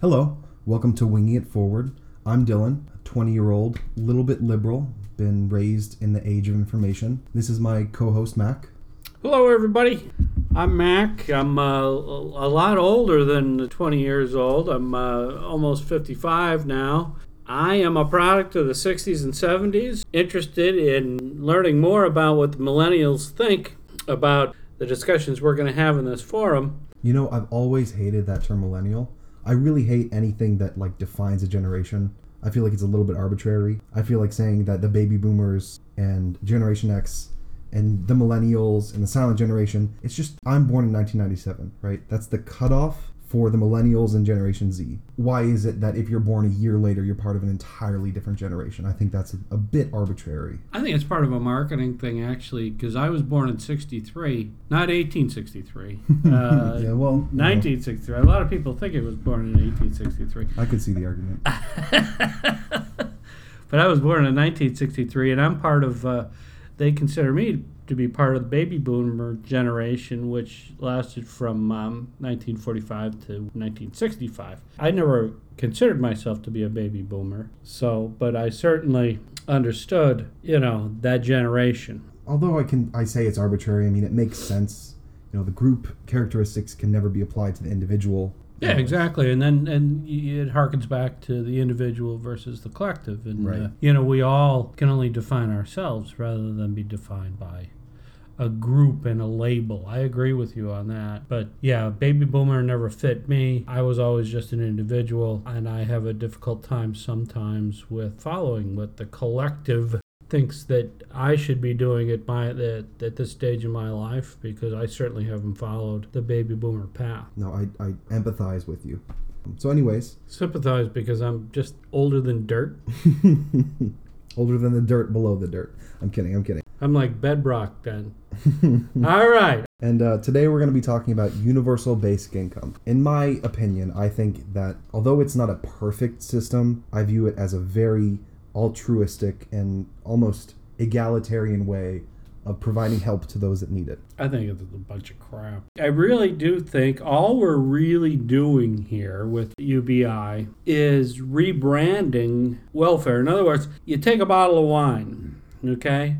Hello, welcome to Winging It Forward. I'm Dylan, a 20 year old, little bit liberal, been raised in the age of information. This is my co host, Mac. Hello, everybody. I'm Mac. I'm uh, a lot older than 20 years old. I'm uh, almost 55 now. I am a product of the 60s and 70s, interested in learning more about what the millennials think about the discussions we're going to have in this forum. You know, I've always hated that term millennial. I really hate anything that like defines a generation. I feel like it's a little bit arbitrary. I feel like saying that the baby boomers and Generation X and the millennials and the silent generation, it's just I'm born in 1997, right? That's the cutoff for the millennials and Generation Z. Why is it that if you're born a year later, you're part of an entirely different generation? I think that's a, a bit arbitrary. I think it's part of a marketing thing, actually, because I was born in 63, not 1863. Uh, yeah, well, 1963. A lot of people think it was born in 1863. I could see the argument. but I was born in 1963, and I'm part of, uh, they consider me to be part of the baby boomer generation, which lasted from um, 1945 to 1965. I never considered myself to be a baby boomer, so, but I certainly understood, you know, that generation. Although I can, I say it's arbitrary. I mean, it makes sense. You know, the group characteristics can never be applied to the individual. Yeah, exactly, and then and it harkens back to the individual versus the collective, and Right. uh, you know we all can only define ourselves rather than be defined by a group and a label. I agree with you on that, but yeah, baby boomer never fit me. I was always just an individual, and I have a difficult time sometimes with following what the collective thinks that I should be doing at my at, at this stage in my life because I certainly haven't followed the baby boomer path. No, I, I empathize with you. So, anyways, sympathize because I'm just older than dirt. older than the dirt below the dirt. I'm kidding. I'm kidding. I'm like bedrock then. All right. And uh, today we're going to be talking about universal basic income. In my opinion, I think that although it's not a perfect system, I view it as a very altruistic and almost egalitarian way of providing help to those that need it. I think it's a bunch of crap. I really do think all we're really doing here with UBI is rebranding welfare. In other words, you take a bottle of wine, okay,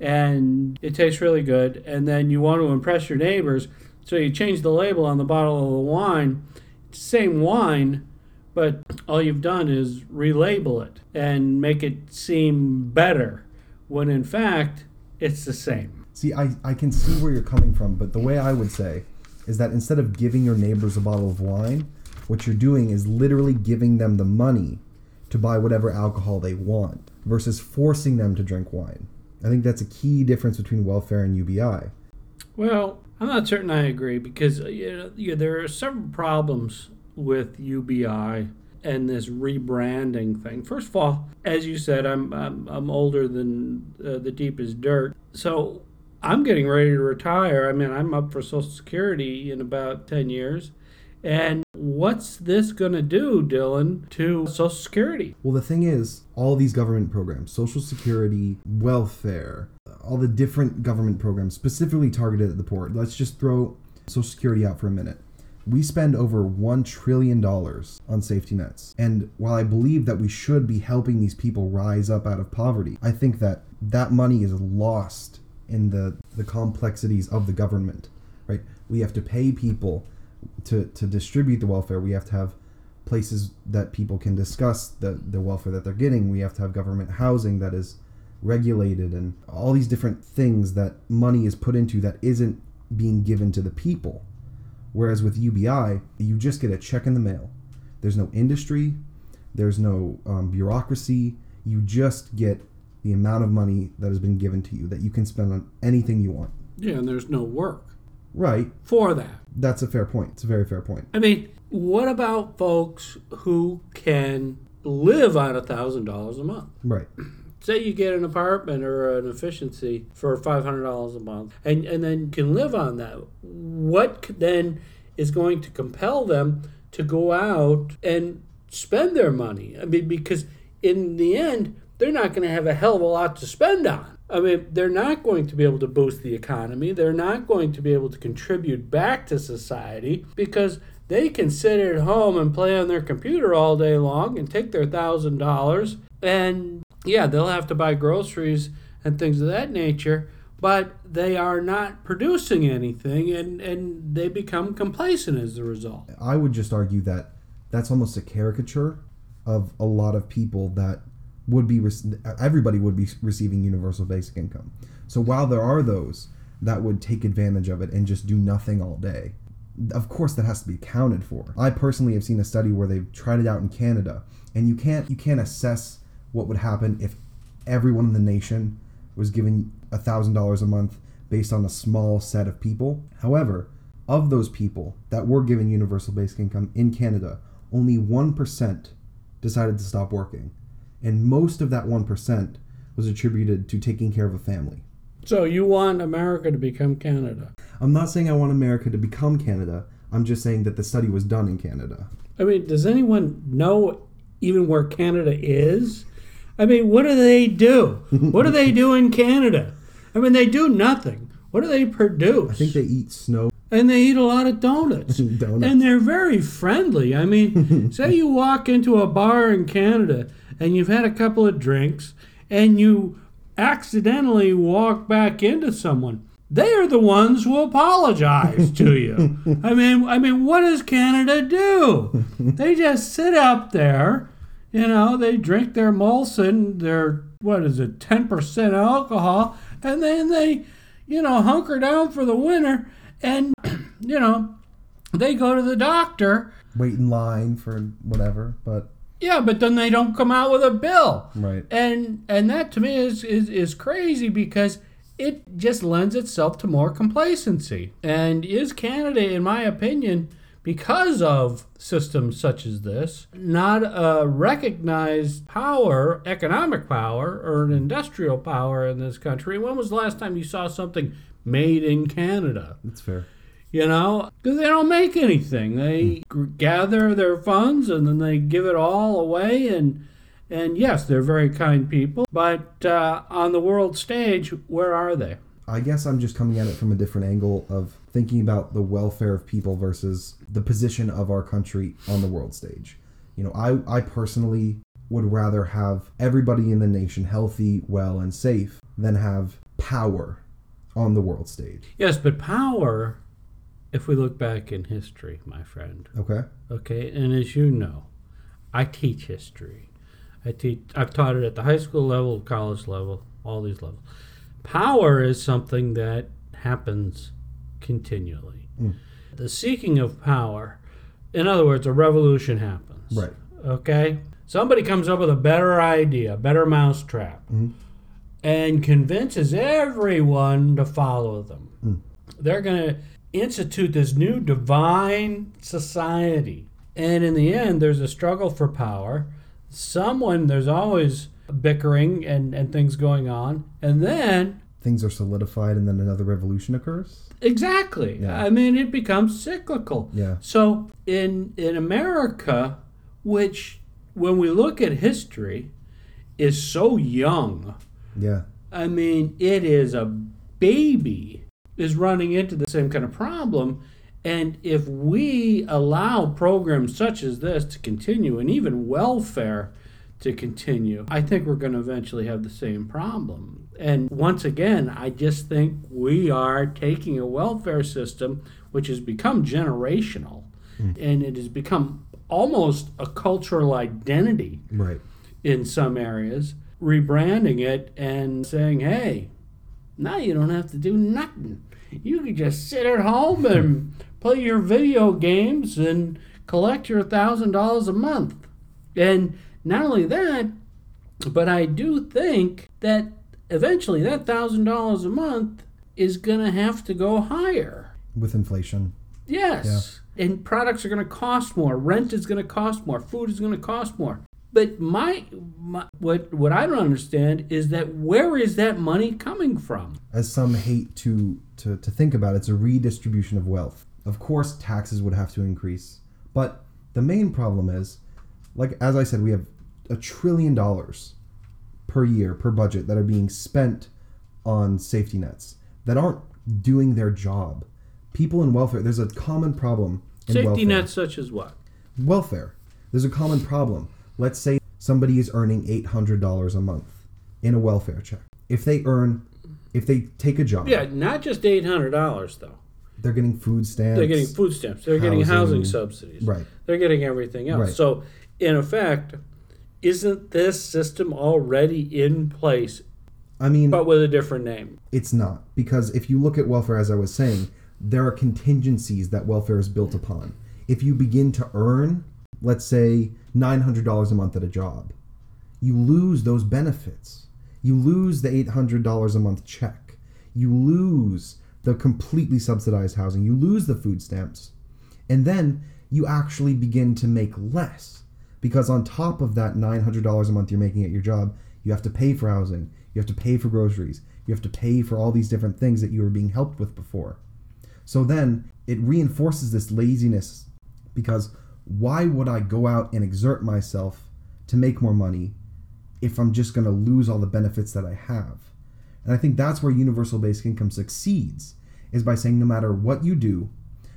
and it tastes really good, and then you want to impress your neighbors, so you change the label on the bottle of the wine. It's the same wine, but all you've done is relabel it and make it seem better, when in fact, it's the same. See, I, I can see where you're coming from, but the way I would say is that instead of giving your neighbors a bottle of wine, what you're doing is literally giving them the money to buy whatever alcohol they want versus forcing them to drink wine. I think that's a key difference between welfare and UBI. Well, I'm not certain I agree because uh, you know, yeah, there are several problems with UBI and this rebranding thing. First of all, as you said, I'm I'm, I'm older than uh, the deepest dirt, so I'm getting ready to retire. I mean, I'm up for Social Security in about ten years. And what's this going to do, Dylan, to Social Security? Well, the thing is, all these government programs, Social Security, welfare, all the different government programs specifically targeted at the poor. Let's just throw Social Security out for a minute. We spend over $1 trillion on safety nets. And while I believe that we should be helping these people rise up out of poverty, I think that that money is lost in the, the complexities of the government, right? We have to pay people to, to distribute the welfare. We have to have places that people can discuss the, the welfare that they're getting. We have to have government housing that is regulated and all these different things that money is put into that isn't being given to the people. Whereas with UBI, you just get a check in the mail. There's no industry, there's no um, bureaucracy. You just get the amount of money that has been given to you that you can spend on anything you want. Yeah, and there's no work Right. for that. That's a fair point. It's a very fair point. I mean, what about folks who can live on a thousand dollars a month? Right. Say you get an apartment or an efficiency for five hundred dollars a month, and and then can live on that. What then is going to compel them to go out and spend their money? I mean, because in the end, they're not going to have a hell of a lot to spend on. I mean, they're not going to be able to boost the economy. They're not going to be able to contribute back to society because they can sit at home and play on their computer all day long and take their thousand dollars and yeah, they'll have to buy groceries and things of that nature, but they are not producing anything and, and they become complacent as a result. I would just argue that that's almost a caricature of a lot of people that would be rec- everybody would be receiving universal basic income. So while there are those that would take advantage of it and just do nothing all day, of course that has to be accounted for. I personally have seen a study where they've tried it out in Canada, and you can't you can't assess what would happen if everyone in the nation was given $1,000 a month based on a small set of people. However, of those people that were given universal basic income in Canada, only 1% decided to stop working. And most of that 1% was attributed to taking care of a family. So you want America to become Canada? I'm not saying I want America to become Canada. I'm just saying that the study was done in Canada. I mean, does anyone know even where Canada is? I mean, what do they do? what do they do in Canada? I mean, they do nothing. What do they produce? I think they eat snow. And they eat a lot of donuts. Donuts. And they're very friendly. I mean, say you walk into a bar in Canada and you've had a couple of drinks and you accidentally walk back into someone. They are the ones who apologize to you. I mean, I mean, what does Canada do? They just sit up there you know, they drink their Molson, their, what is it, 10% alcohol, and then they, you know, hunker down for the winter and, you know, they go to the doctor. Wait in line for whatever, but. Yeah, but then they don't come out with a bill. Right. And and that to me is, is, is crazy because it just lends itself to more complacency. And is Canada, in my opinion, because of systems such as this, not a recognized power, economic power, or an industrial power in this country. When was the last time you saw something made in Canada? That's fair. You know, because they don't make anything. They mm. gather their funds and then they give it all away. And and yes, they're very kind people, but uh, on the world stage, where are they? I guess I'm just coming at it from a different angle of thinking about the welfare of people versus the position of our country on the world stage. You know, I, I personally would rather have everybody in the nation healthy, well, and safe than have power on the world stage. Yes, but power, if we look back in history, my friend. Okay. Okay, and as you know, I teach history. I teach. I've taught it at the high school level, college level, all these levels. Power is something that happens continually. Mm. The seeking of power, in other words, a revolution happens. Right. Okay? Somebody comes up with a better idea, a better mousetrap, mm-hmm. And convinces everyone to follow them. Mm. They're going to institute this new divine society. And in the end, there's a struggle for power. Someone, there's always bickering and, and things going on. And then things are solidified and then another revolution occurs. Exactly. Yeah. I mean, it becomes cyclical. Yeah. So in in America, which when we look at history, is so young. Yeah. I mean, it is a baby is running into the same kind of problem. And if we allow programs such as this to continue, and even welfare to continue, I think we're going to eventually have the same problem. And once again, I just think we are taking a welfare system which has become generational mm. and it has become almost a cultural identity right. in some areas, rebranding it and saying, hey, now you don't have to do nothing. You can just sit at home and hmm. play your video games and collect your $1,000 a month. And not only that, but I do think that eventually that thousand dollars a month is going to have to go higher with inflation. Yes, yeah. and products are going to cost more. Rent is going to cost more. Food is going to cost more. But my, my what what I don't understand is that where is that money coming from? As some hate to to to think about, it's a redistribution of wealth. Of course, taxes would have to increase, but the main problem is, like as I said, we have a trillion dollars per year per budget that are being spent on safety nets that aren't doing their job. People in welfare, there's a common problem Safety welfare. nets such as what? welfare. There's a common problem. Let's say somebody is earning $800 a month in a welfare check. If they earn, if they take a job, Yeah, not just eight hundred dollars though. they're getting food stamps. They're getting food stamps. They're getting housing. housing subsidies. Right. They're getting everything else. Right. So, in effect, isn't this system already in place, I mean, but with a different name? it's not. Because if you look at welfare, as I was saying, there are contingencies that welfare is built upon. If you begin to earn, let's say, $900 a month at a job, you lose those benefits. You lose the $800 a month check. You lose the completely subsidized housing. You lose the food stamps. And then you actually begin to make less. Because on top of that $900 a month you're making at your job, you have to pay for housing, you have to pay for groceries, you have to pay for all these different things that you were being helped with before. So then it reinforces this laziness because why would I go out and exert myself to make more money if I'm just going to lose all the benefits that I have? And I think that's where universal basic income succeeds is by saying no matter what you do,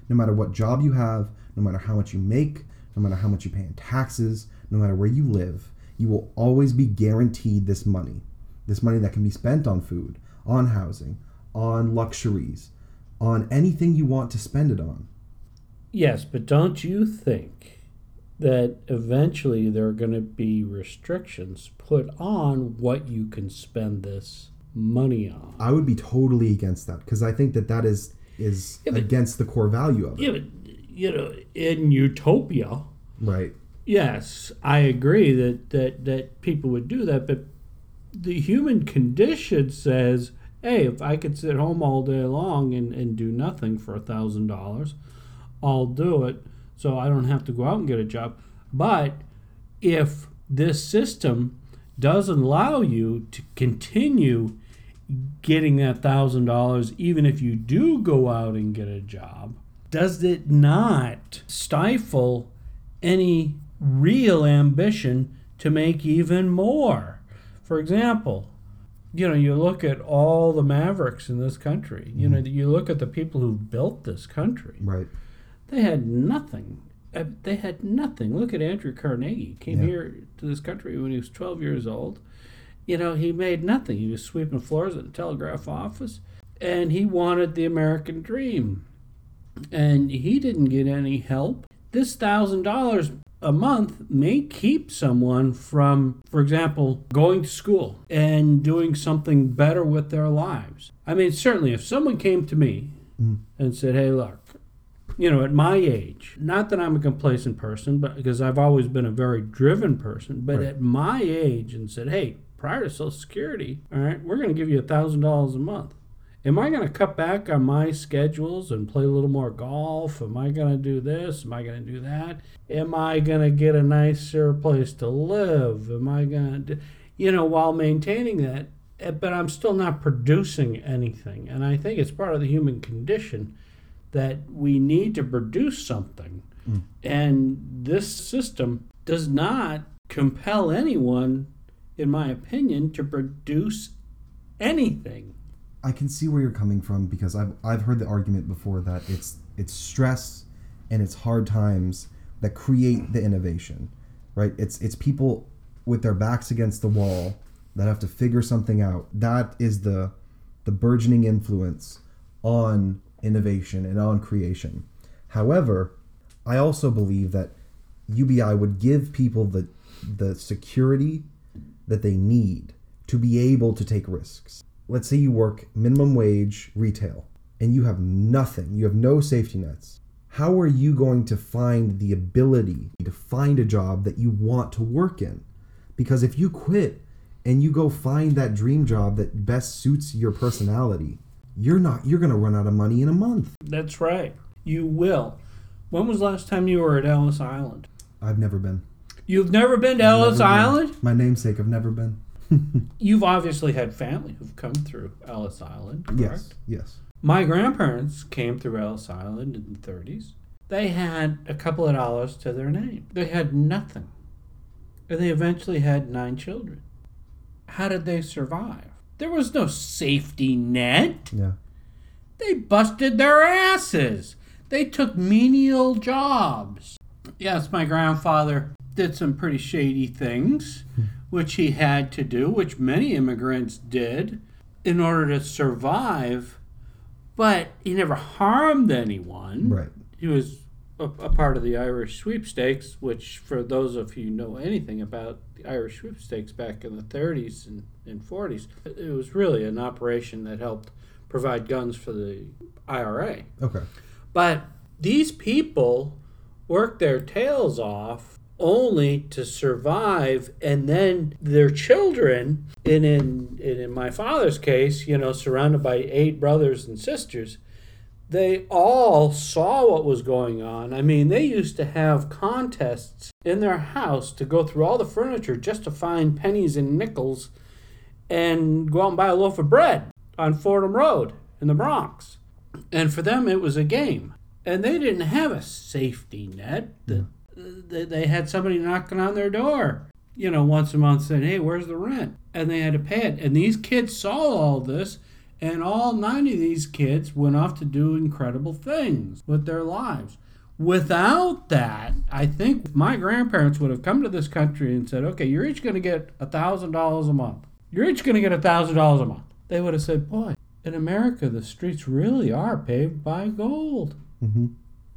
no matter what job you have, no matter how much you make, no matter how much you pay in taxes, no matter where you live, you will always be guaranteed this money. This money that can be spent on food, on housing, on luxuries, on anything you want to spend it on. Yes, but don't you think that eventually there are going to be restrictions put on what you can spend this money on? I would be totally against that because I think that that is is Yeah, but- against the core value of it. Yeah, but, you know, in utopia, Right. yes, I agree that, that, that people would do that, but the human condition says, hey, if I could sit home all day long and, and do nothing for a thousand dollars, I'll do it so I don't have to go out and get a job. But if this system doesn't allow you to continue getting that thousand dollars even if you do go out and get a job, does it not stifle any real ambition to make even more? For example, you know, you look at all the mavericks in this country. You know, mm-hmm. you look at the people who built this country. Right. They had nothing. Uh, They had nothing. Look at Andrew Carnegie. Came Yeah. here to this country when he was 12 years old. You know, he made nothing. He was sweeping floors at the telegraph office, and he wanted the American dream. And he didn't get any help. This thousand dollars a month may keep someone from, for example, going to school and doing something better with their lives. I mean, certainly, if someone came to me and said, "Hey, look, you know, at my age, not that I'm a complacent person, but because I've always been a very driven person, but Right. at my age and said, hey, prior to Social Security, all right, we're going to give you a thousand dollars a month. Am I going to cut back on my schedules and play a little more golf? Am I going to do this? Am I going to do that? Am I going to get a nicer place to live? Am I going to, you know, while maintaining that, eh, but I'm still not producing anything. And I think it's part of the human condition that we need to produce something. And this system does not compel anyone, in my opinion, to produce anything. I can see where you're coming from because I've I've heard the argument before that it's it's stress and it's hard times that create the innovation, right? It's it's people with their backs against the wall that have to figure something out. That is the the burgeoning influence on innovation and on creation. However, I also believe that UBI would give people the the security that they need to be able to take risks. Let's say you work minimum wage retail and you have nothing, you have no safety nets. How are you going to find the ability to find a job that you want to work in? Because if you quit and you go find that dream job that best suits your personality, you're not you're going to run out of money in a month. That's right. You will. When was the last time you were at Ellis Island? I've never been. You've never been to Ellis Never been. Island? My namesake, I've never been. You've obviously had family who've come through Ellis Island, correct? Yes, yes. My grandparents came through Ellis Island in the 30s. They had a couple of dollars to their name. They had nothing. And they eventually had nine children. How did they survive? There was no safety net. Yeah. They busted their asses. They took menial jobs. Yes, my grandfather did some pretty shady things, hmm. which he had to do, which many immigrants did in order to survive, but he never harmed anyone. Right. He was a, a part of the Irish sweepstakes, which, for those of you who know anything about Irish sweepstakes back in the 30s and, and 40s, it was really an operation that helped provide guns for the IRA. Okay. But these people worked their tails off only to survive and then their children and in, and in my father's case you know surrounded by eight brothers and sisters they all saw what was going on i mean they used to have contests in their house to go through all the furniture just to find pennies and nickels and go out and buy a loaf of bread on fordham road in the bronx and for them it was a game and they didn't have a safety net they they had somebody knocking on their door, you know, once a month saying, "Hey, where's the rent?" And they had to pay it. And these kids saw all this, and all nine of these kids went off to do incredible things with their lives. Without that, I think my grandparents would have come to this country and said, "Okay, you're each going to get a thousand dollars a month. You're each going to get a thousand dollars a month." They would have said, "Boy, in America, the streets really are paved by gold." Mm-hmm.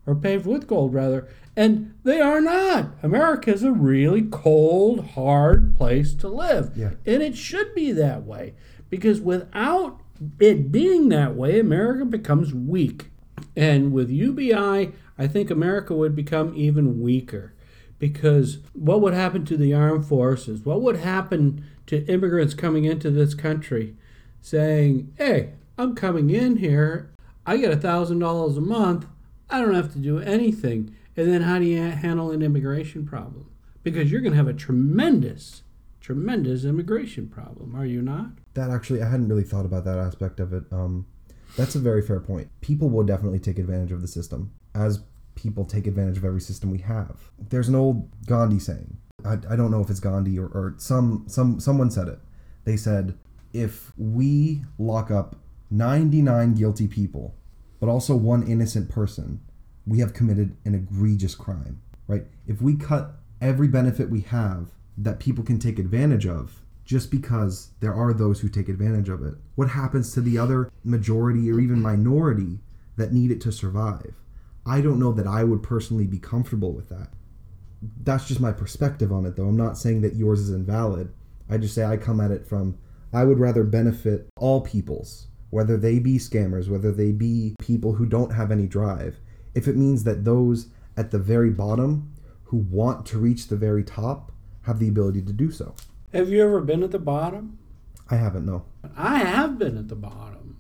or paved with gold rather and they are not america is a really cold hard place to live Yeah. and it should be that way because without it being that way america becomes weak and with ubi i think america would become even weaker because what would happen to the armed forces what would happen to immigrants coming into this country saying hey i'm coming in here I get a thousand dollars a month. I don't have to do anything. And then how do you handle an immigration problem? Because you're going to have a tremendous, tremendous immigration problem, are you not? That actually, I hadn't really thought about that aspect of it. Um, that's a very fair point. People will definitely take advantage of the system, as people take advantage of every system we have. There's an old Gandhi saying. I, I don't know if it's Gandhi or, or some some someone said it. They said, if we lock up 99 guilty people, but also one innocent person, we have committed an egregious crime, right? If we cut every benefit we have that people can take advantage of just because there are those who take advantage of it, what happens to the other majority or even minority that need it to survive? I don't know that I would personally be comfortable with that. That's just my perspective on it, though. I'm not saying that yours is invalid. I just say I come at it from I would rather benefit all peoples, whether they be scammers, whether they be people who don't have any drive. If it means that those at the very bottom who want to reach the very top have the ability to do so. Have you ever been at the bottom? I haven't, no. I have been at the bottom.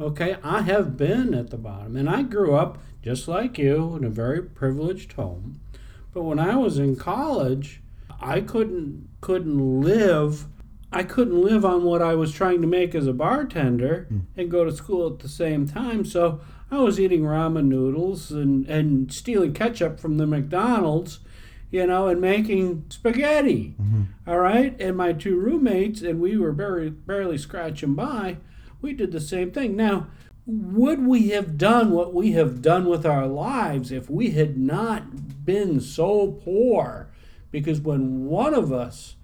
Okay, I have been at the bottom. And I grew up just like you in a very privileged home. But when I was in college, I couldn't couldn't live I couldn't live on what I was trying to make as a bartender hmm. and go to school at the same time. So I was eating ramen noodles and, and stealing ketchup from the McDonald's, you know, and making spaghetti. Mm-hmm. All right. And my two roommates, and we were barely, barely scratching by, we did the same thing. Now, would we have done what we have done with our lives if we had not been so poor? Because when one of us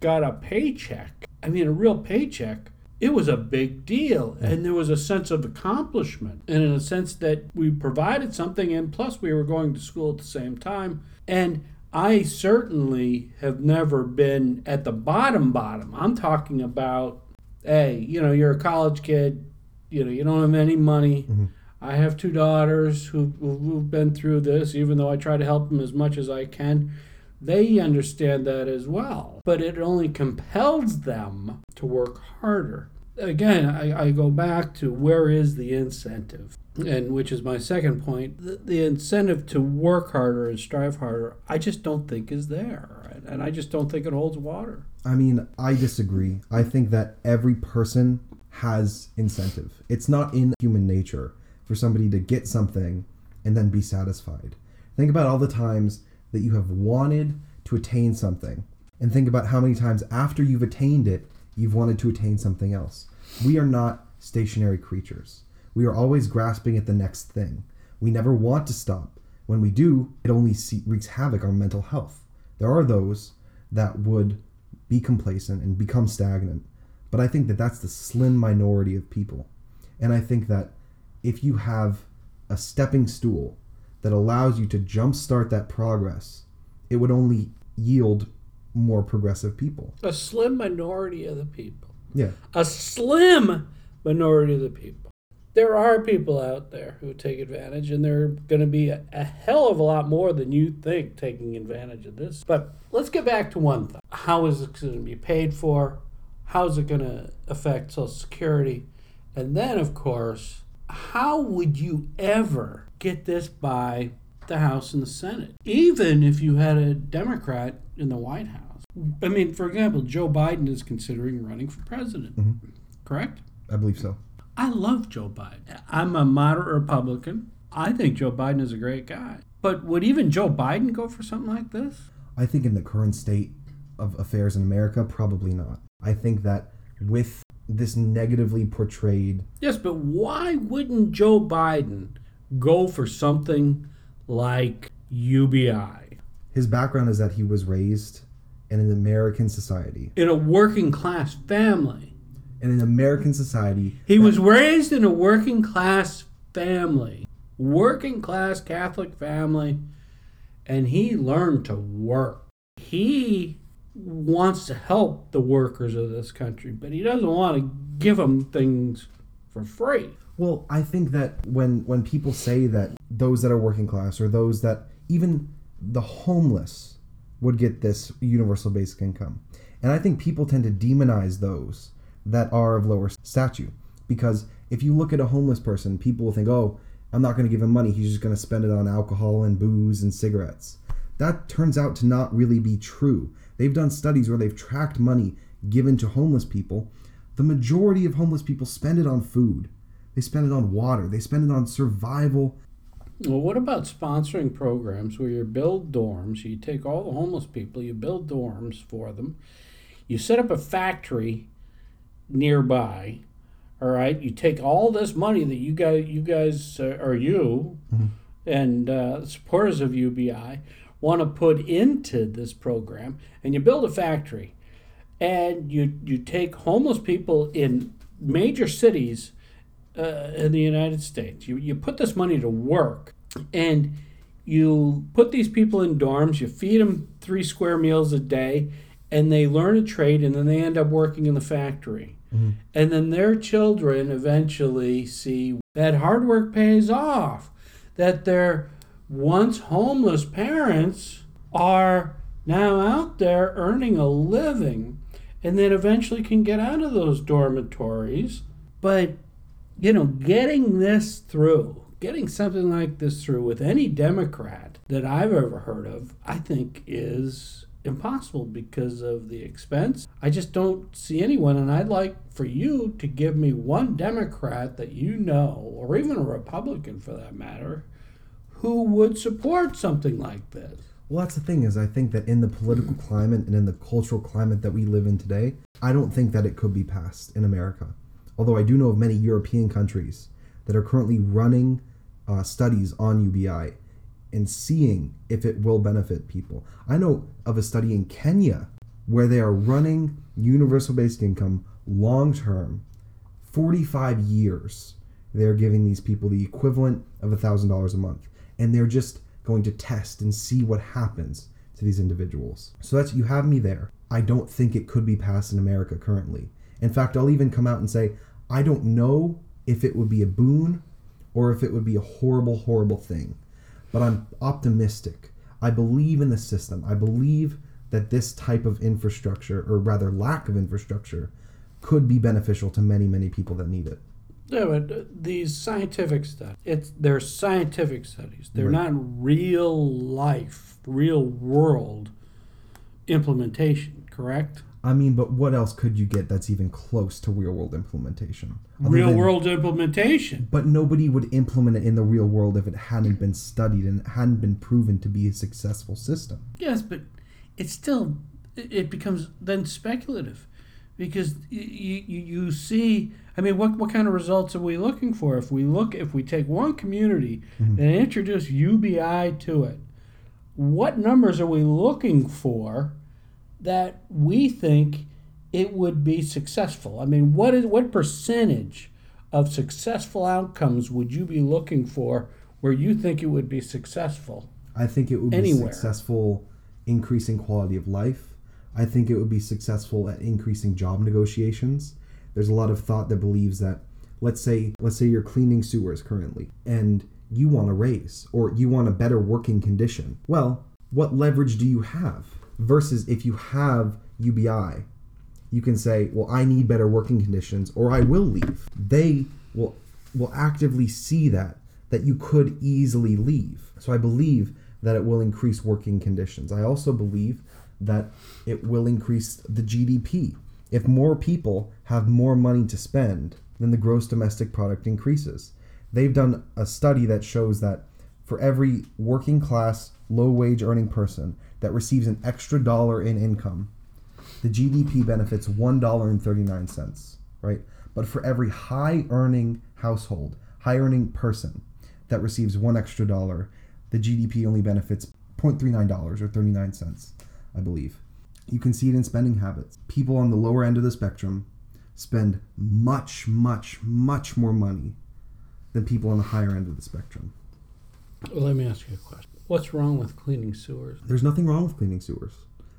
got a paycheck, I mean, a real paycheck, it was a big deal. And there was a sense of accomplishment, and in a sense that we provided something, and plus we were going to school at the same time. And I certainly have never been at the bottom, bottom. I'm talking about, hey, you know, you're a college kid, you know, you don't have any money. Mm-hmm. I have two daughters who, who've been through this, even though I try to help them as much as I can. They understand that as well, but it only compels them to work harder. Again, I, I go back to where is the incentive? And which is my second point the, the incentive to work harder and strive harder, I just don't think is there. And, and I just don't think it holds water. I mean, I disagree. I think that every person has incentive. It's not in human nature for somebody to get something and then be satisfied. Think about all the times that you have wanted to attain something, and think about how many times after you've attained it, you've wanted to attain something else. We are not stationary creatures. We are always grasping at the next thing. We never want to stop. When we do, it only wreaks havoc on mental health. There are those that would be complacent and become stagnant, but I think that that's the slim minority of people. And I think that if you have a stepping stool that allows you to jumpstart that progress, it would only yield more progressive people. A slim minority of the people. Yeah. A slim minority of the people. There are people out there who take advantage, and there are going to be a, a hell of a lot more than you think taking advantage of this. But let's get back to one thing. How is it going to be paid for? How is it going to affect Social Security? And then, of course, how would you ever get this by the House and the Senate, even if you had a Democrat in the White House? I mean, for example, Joe Biden is considering running for president, Mhm. correct? I believe so. I love Joe Biden. I'm a moderate Republican. I think Joe Biden is a great guy. But would even Joe Biden go for something like this? I think in the current state of affairs in America, probably not. I think that with this negatively portrayed, Yes, but why wouldn't Joe Biden go for something like UBI his background is that he was raised in an American society. in a working class family? In an American society, He was raised in a working class family, working class Catholic family, and he learned to work. He wants to help the workers of this country, but he doesn't want to give them things for free. Well, I think that when when people say that those that are working class or those that even the homeless would get this universal basic income. And I think people tend to demonize those that are of lower stature because if you look at a homeless person, people will think, "Oh, I'm not going to give him money. He's just going to spend it on alcohol and booze and cigarettes." That turns out to not really be true. They've done studies where they've tracked money given to homeless people. The majority of homeless people spend it on food. They spend it on water. They spend it on survival. Well, what about sponsoring programs where you build dorms, you take all the homeless people, you build dorms for them, you set up a factory nearby, all right? You take all this money that you guys, you guys, uh, or you, and uh, supporters of UBI want to put into this program, and you build a factory, and you you take homeless people in major cities uh, in the United States. You, you put this money to work and you put these people in dorms, you feed them three square meals a day, and they learn a trade and then they end up working in the factory. Mm-hmm. And then their children eventually see that hard work pays off, that their once homeless parents are now out there earning a living and then eventually can get out of those dormitories. But you know, getting this through, getting something like this through with any Democrat that I've ever heard of, I think is impossible because of the expense. I just don't see anyone, and I'd like for you to give me one Democrat that you know, or even a Republican for that matter, who would support something like this. Well, that's the thing is I think that in the political climate and in the cultural climate that we live in today, I don't think that it could be passed in America. Although I do know of many European countries that are currently running uh, studies on UBI and seeing if it will benefit people. I know of a study in Kenya where they are running universal basic income long term, 45 years. They're giving these people the equivalent of $1,000 a month. And they're just going to test and see what happens to these individuals. So that's you have me there. I don't think it could be passed in America currently. In fact, I'll even come out and say I don't know if it would be a boon or if it would be a horrible, horrible thing. But I'm optimistic. I believe in the system. I believe that this type of infrastructure, or rather lack of infrastructure, could be beneficial to many, many people that need it. Yeah, but uh, these scientific studies, it's they're scientific studies. They're Right. not real life, real world implementation, correct? I mean, but what else could you get that's even close to real world implementation? Real than- world implementation. But nobody would implement it in the real world if it hadn't been studied and it hadn't been proven to be a successful system. Yes, but it's still it it becomes then speculative because you, you, you see I mean what what kind of results are we looking for if we look if we take one community Mhm. and introduce UBI to it what numbers are we looking for that we think it would be successful I mean what is what percentage of successful outcomes would you be looking for where you think it would be successful I think it would be Anywhere. successful increasing quality of life. I think it would be successful at increasing job negotiations. There's a lot of thought that believes that let's say let's say you're cleaning sewers currently and you want a raise or you want a better working condition. Well, what leverage do you have versus if you have UBI you can say, "Well, I need better working conditions or I will leave." They will will actively see that that you could easily leave. So I believe that it will increase working conditions. I also believe that it will increase the GDP. If more people have more money to spend, then the gross domestic product increases. They've done a study that shows that for every working class, low wage earning person that receives an extra dollar in income, the GDP benefits $1.39, right? But for every high earning household, high earning person that receives one extra dollar, the GDP only benefits $0.39 or 39 cents, I believe. You can see it in spending habits. People on the lower end of the spectrum spend much, much, much more money than people on the higher end of the spectrum. well, let me ask you a question what's wrong with cleaning sewers There's nothing wrong with cleaning sewers.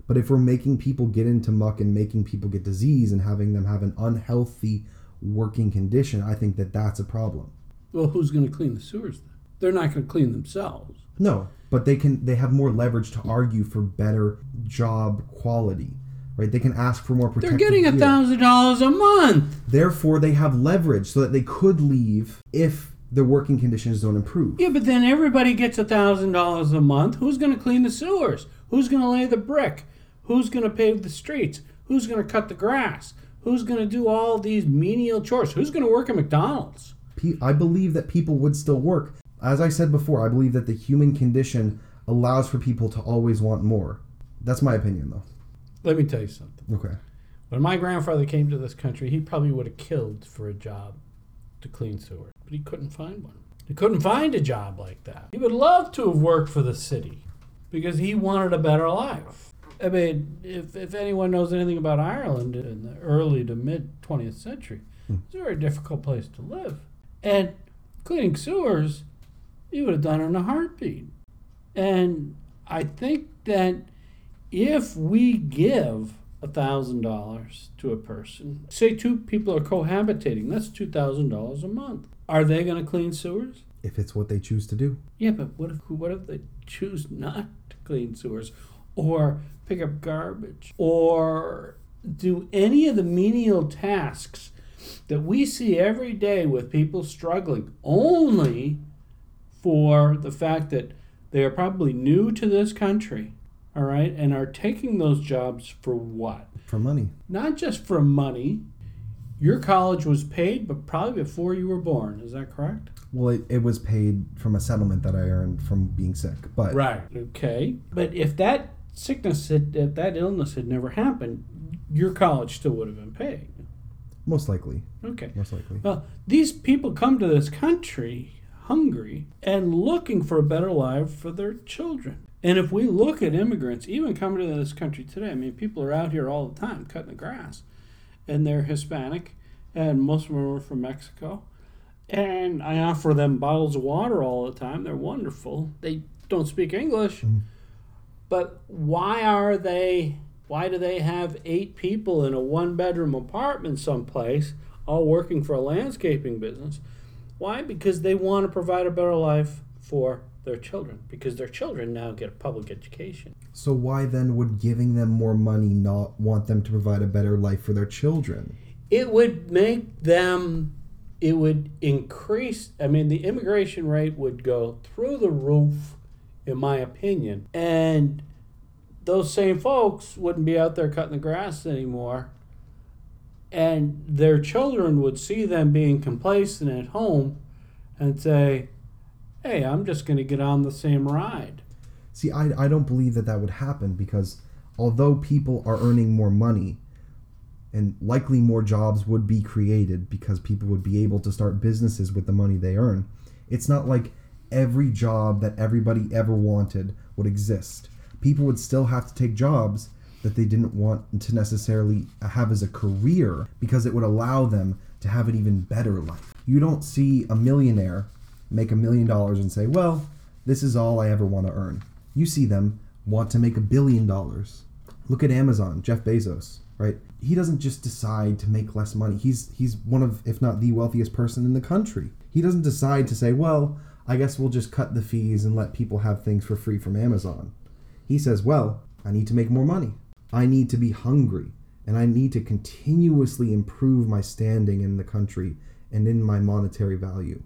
But if we're making people get into muck and making people get disease and having them have an unhealthy working condition, I think that that's a problem. Well, who's going to clean the sewers then? They're not going to clean themselves. No, but they can they have more leverage to argue for better job quality. Right? They can ask for more protection. They're getting a thousand dollars a month. Therefore, they have leverage so that they could leave if their working conditions don't improve. Yeah, but then everybody gets a thousand dollars a month. Who's going to clean the sewers? Who's going to lay the brick? Who's going to pave the streets? Who's going to cut the grass? Who's going to do all these menial chores? Who's going to work at McDonald's? I believe that people would still work. As I said before, I believe that the human condition allows for people to always want more. That's my opinion, though. Let me tell you something. Okay. When my grandfather came to this country, he probably would have killed for a job to clean sewers, but he couldn't find one. He couldn't find a job like that. He would love to have worked for the city because he wanted a better life. I mean, if, if anyone knows anything about Ireland in the early to mid 20th century, hmm. it's a very difficult place to live. And cleaning sewers, he would have done it in a heartbeat. And I think that if we give thousand dollars to a person, say two people are cohabitating, that's two thousand dollars a month. Are they going to clean sewers? If it's what they choose to do. Yeah, but what if what if they choose not to clean sewers, or pick up garbage, or do any of the menial tasks that we see every day with people struggling only for the fact that they are probably new to this country, all right, and are taking those jobs for what? For money. Not just for money. Your college was paid, but probably before you were born. Is that correct? Well, it, it was paid from a settlement that I earned from being sick. But Right. Okay. But if that sickness had, if that illness had never happened, your college still would have been paid. most likely. Okay. Most likely. Well, these people come to this country hungry and looking for a better life for their children. And if we look at immigrants, even coming to this country today, I mean, people are out here all the time cutting the grass, and they're Hispanic, and most of them are from Mexico. And I offer them bottles of water all the time. They're wonderful. They don't speak English, Mhm. but why are they? Why do they have eight people in a one-bedroom apartment someplace, all working for a landscaping business? Why? Because they want to provide a better life for their children. Because their children now get a public education. So why then would giving them more money not want them to provide a better life for their children? it would make them it would increase i mean the immigration rate would go through the roof in my opinion. And those same folks wouldn't be out there cutting the grass anymore. And their children would see them being complacent at home and say hey i'm just going to get on the same ride See, I, I don't believe that that would happen because although people are earning more money, and likely more jobs would be created because people would be able to start businesses with the money they earn. It's not like every job that everybody ever wanted would exist. People would still have to take jobs that they didn't want to necessarily have as a career because it would allow them to have an even better life. You don't see a millionaire make a million dollars and say, well, this is all I ever want to earn. You see them want to make a billion dollars. Look at Amazon, Jeff Bezos, right? He doesn't just decide to make less money. He's he's one of if not the wealthiest person in the country. He doesn't decide to say, "Well, I guess we'll just cut the fees and let people have things for free from Amazon." He says, "Well, I need to make more money. I need to be hungry and I need to continuously improve my standing in the country and in my monetary value.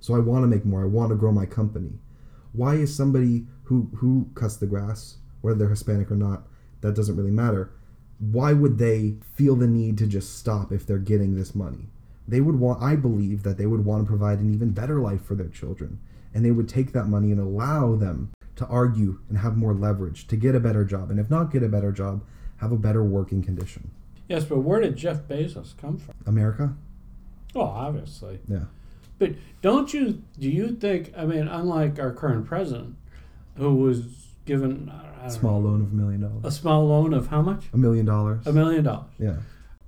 So I want to make more. I want to grow my company. Why is somebody who who cuts the grass, whether they're Hispanic or not, that doesn't really matter. Why would they feel the need to just stop if they're getting this money? They would want I believe that they would want to provide an even better life for their children. And they would take that money and allow them to argue and have more leverage to get a better job. And if not get a better job, have a better working condition. Yes, but where did Jeff Bezos come from? America? Oh, obviously. Yeah. But don't you do you think I mean, unlike our current president, who was given a Small know, loan of a million dollars. a small loan of how much? A million dollars. A million dollars. Yeah.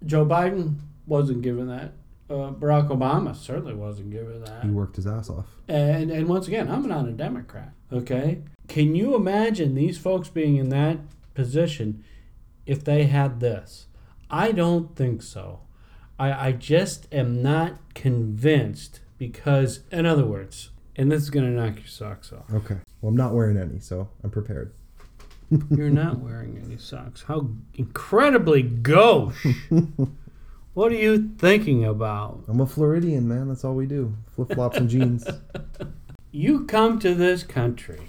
Joe Biden wasn't given that. Uh, Barack Obama certainly wasn't given that. He worked his ass off. And and once again, I'm not a Democrat. Okay, can you imagine these folks being in that position if they had this? I don't think so. I I just am not convinced because, in other words, and this is gonna knock your socks off. Okay. Well, I'm not wearing any, so I'm prepared. You're not wearing any socks. How incredibly gauche. what are you thinking about? I'm a Floridian, man. That's all we do. Flip flops and jeans. You come to this country,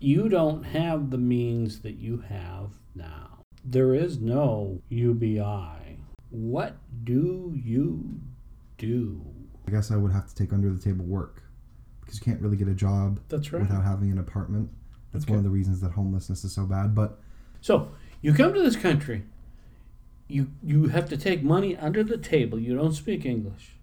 you don't have the means that you have now. There is no UBI. What do you do? I guess I would have to take under the table work because you can't really get a job That's right. without having an apartment. That's Okay. one of the reasons that homelessness is so bad. But So you come to this country, you you have to take money under the table. You don't speak English,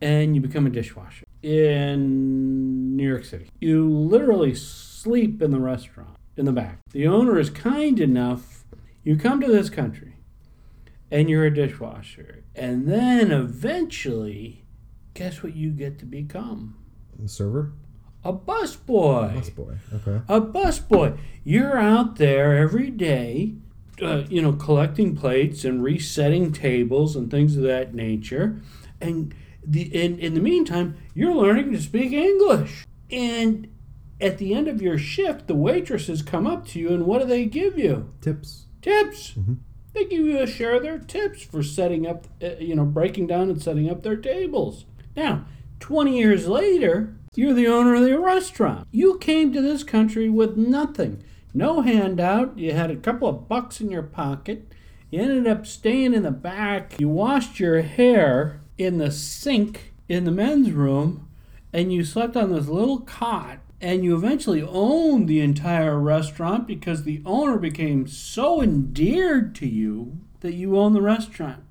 and you become a dishwasher in New York City. You literally sleep in the restaurant in the back. The owner is kind enough. You come to this country, and you're a dishwasher, and then eventually, guess what you get to become? Server, A busboy. busboy. Okay. A busboy. You're out there every day, uh, you know, collecting plates and resetting tables and things of that nature. And the in, in the meantime, you're learning to speak English. And at the end of your shift, the waitresses come up to you and what do they give you? Tips. Tips. Mhm. They give you a share of their tips for setting up, uh, you know, breaking down and setting up their tables. Now, 20 years later, you're the owner of the restaurant. You came to this country with nothing. No handout. You had a couple of bucks in your pocket. You ended up staying in the back. You washed your hair in the sink in the men's room and you slept on this little cot and you eventually owned the entire restaurant because the owner became so endeared to you that you own the restaurant.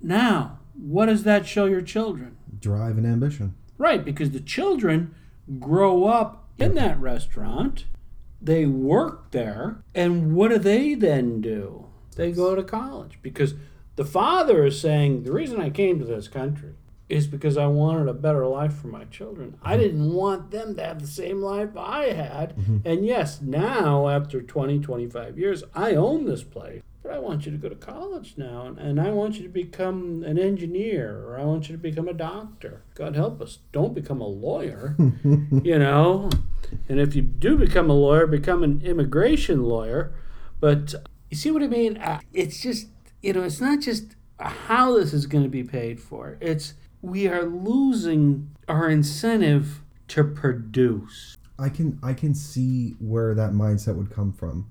Now, what does that show your children? Drive and ambition. Right, because the children grow up in that restaurant, they work there, and what do they then do? They go to college because the father is saying, The reason I came to this country is because I wanted a better life for my children. I mm-hmm. didn't want them to have the same life I had. Mm-hmm. And yes, now after 20, 25 years, I own this place. But I want you to go to college now, and, and I want you to become an engineer, or I want you to become a doctor. God help us, don't become a lawyer, you know. And if you do become a lawyer, become an immigration lawyer. But you see what I mean? Uh, It's just, you know, it's not just how this is going to be paid for. It's we are losing our incentive to produce. I can I can see where that mindset would come from.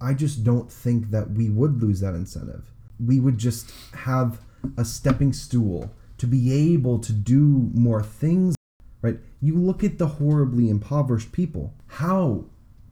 I just don't think that we would lose that incentive. We would just have a stepping stool to be able to do more things, right? You look at the horribly impoverished people. How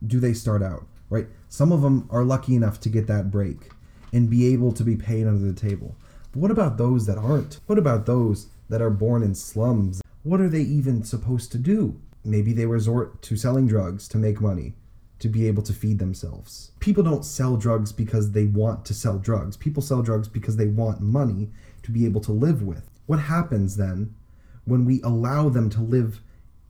do they start out, right? Some of them are lucky enough to get that break. and be able to be paid under the table. But what about those that aren't? What about those that are born in slums? What are they even supposed to do? Maybe they resort to selling drugs to make money, to be able to feed themselves. People don't sell drugs because they want to sell drugs. People sell drugs because they want money to be able to live with. What happens then when we allow them to live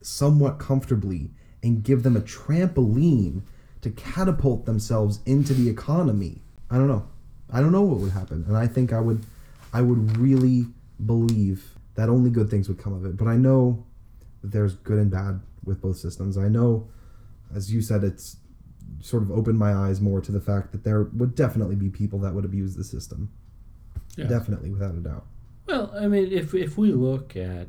somewhat comfortably and give them a trampoline to catapult themselves into the economy? I don't know. I don't know what would happen. And I think I would I would really believe that only good things would come of it. But I know that there's good and bad with both systems. I know as you said it's sort of opened my eyes more to the fact that there would definitely be people that would abuse the system. Yeah. Definitely, without a doubt. Well, I mean, if if we look at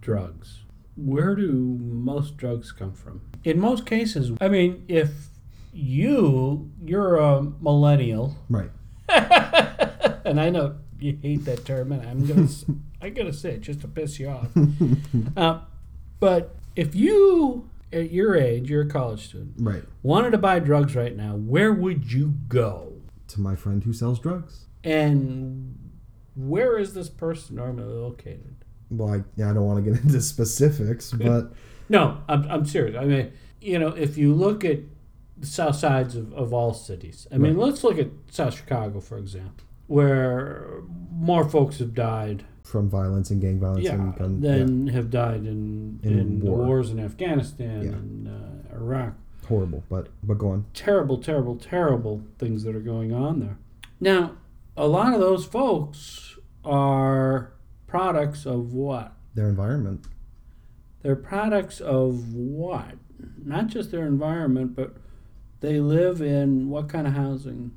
drugs, where do most drugs come from? In most cases, I mean, if you you're a millennial, Right. and I know you hate that term, and I'm gonna I'm gonna say it just to piss you off. uh, but if you at your age, you're a college student, Right. wanted to buy drugs right now, where would you go? To my friend who sells drugs. And where is this person normally located? Well, I, yeah, I don't want to get into specifics, but No, I'm, I'm serious. I mean, you know, if you look at the south sides of, of all cities, I mean, Right. let's look at South Chicago, for example, where more folks have died, from violence and gang violence yeah, and gun, than have died in, In in, the wars in Afghanistan Yeah. and uh, Iraq. horrible. But but go on. Terrible, terrible, terrible things that are going on there. Now, a lot of those folks are products of what? Their environment. They're products of what? Not just their environment, but they live in what kind of housing?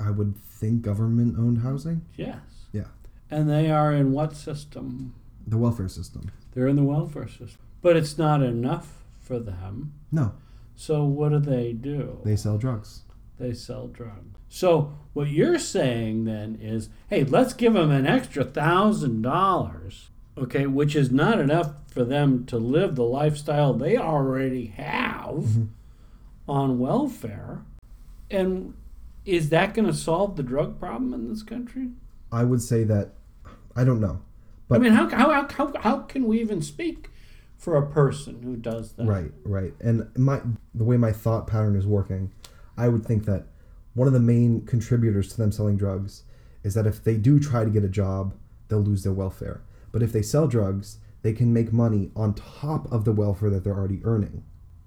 I would think government owned housing. Yes. And they are in what system? The welfare system. They're in the welfare system. But it's not enough for them. No, So what do they do? they sell drugs. They sell drugs. So what you're saying then is, hey, let's give them an extra thousand dollars, okay, which is not enough for them to live the lifestyle they already have Mhm. on welfare. And is that going to solve the drug problem in this country? I would say that I don't know. But- I mean, how, how, how, how can we even speak for a person who does that? Right, right. And my the way my thought pattern is working, I would think that one of the main contributors to them selling drugs is that if they do try to get a job, they'll lose their welfare. But if they sell drugs, they can make money on top of the welfare that they're already earning.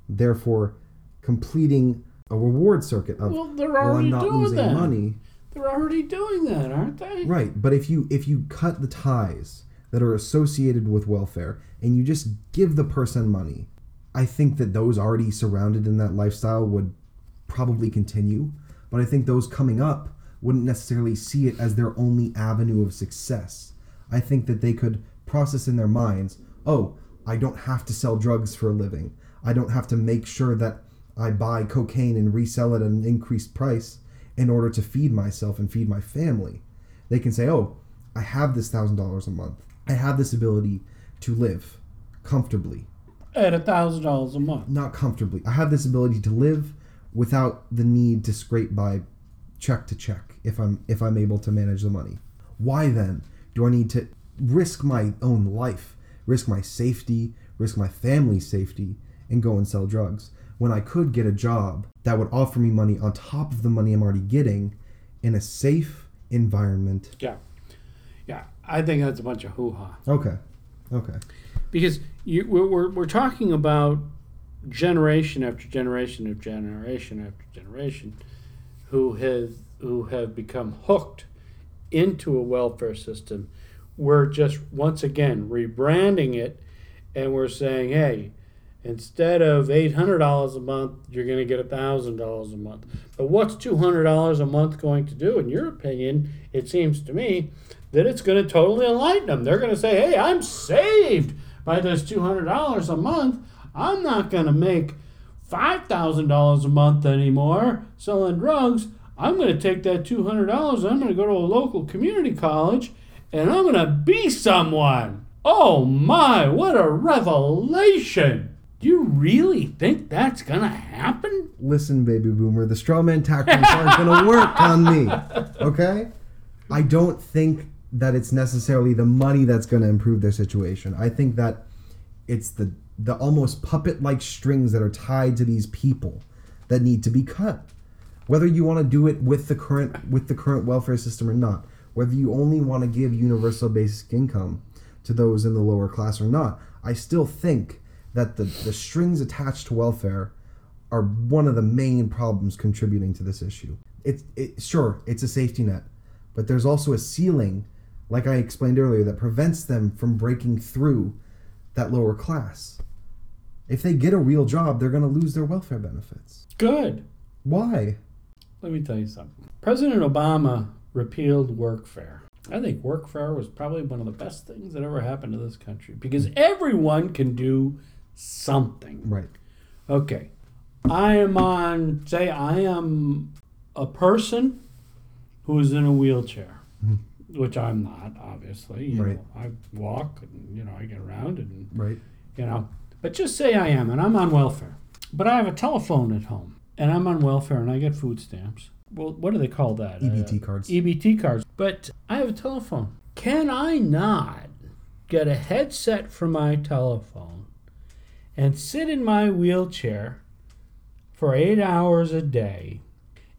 Therefore, completing a reward circuit of Well, they're well, I'm not doing losing that. money. They're already doing that, aren't they? Right, but if you if you cut the ties that are associated with welfare and you just give the person money, I think that those already surrounded in that lifestyle would probably continue, but I think those coming up wouldn't necessarily see it as their only avenue of success. I think that they could process in their minds, "Oh, I don't have to sell drugs for a living. I don't have to make sure that I buy cocaine and resell it at an increased price in order to feed myself and feed my family." They can say, "Oh, I have this $1000 a month. I have this ability to live comfortably At a thousand dollars a month. not comfortably. I have this ability to live without the need to scrape by check to check if I'm if I'm able to manage the money. Why then do I need to risk my own life, risk my safety, risk my family's safety and go and sell drugs when I could get a job that would offer me money on top of the money I'm already getting in a safe environment? Yeah. Yeah. I think that's a bunch of hoo ha. Okay. Okay. Because you, we're, we're, talking about generation after generation of generation after generation who have, who have become hooked into a welfare system. We're just, once again, rebranding it and we're saying, hey, instead of $800 a month, you're going to get $1,000 a month. But what's $200 a month going to do? In your opinion, it seems to me that it's going to totally enlighten them. They're going to say, hey, I'm saved by this $200 a month. I'm not going to make $5,000 a month anymore selling drugs. I'm going to take that $200. I'm going to go to a local community college and I'm going to be someone. Oh my, what a revelation! Do you really think that's to happen? Listen, baby boomer, the straw man tactics aren't to work on me. Okay? I don't think that it's necessarily the money that's to improve their situation. I think that it's the the almost puppet like strings that are tied to these people that need to be cut. Whether you want to do it with the current with the current welfare system or not, whether you only want to give universal basic income to those in the lower class or not, I still think that the, the strings attached to welfare are one of the main problems contributing to this issue. It's it, sure it's a safety net, but there's also a ceiling, like I explained earlier, that prevents them from breaking through that lower class. If they get a real job, they're going to lose their welfare benefits. Good. Why? Let me tell you something. President Obama repealed workfare. I think workfare was probably one of the best things that ever happened to this country because everyone can do something. Right. Okay. I am on, say, I am a person who is in a wheelchair, which I'm not, obviously. You Right. know, I walk and, you know, I get around and, Right. you know, but just say I am and I'm on welfare. But I have a telephone at home and I'm on welfare and I get food stamps. Well, what do they call that? EBT Uh, cards. EBT cards. But I have a telephone. Can I not get a headset for my telephone and sit in my wheelchair for eight hours a day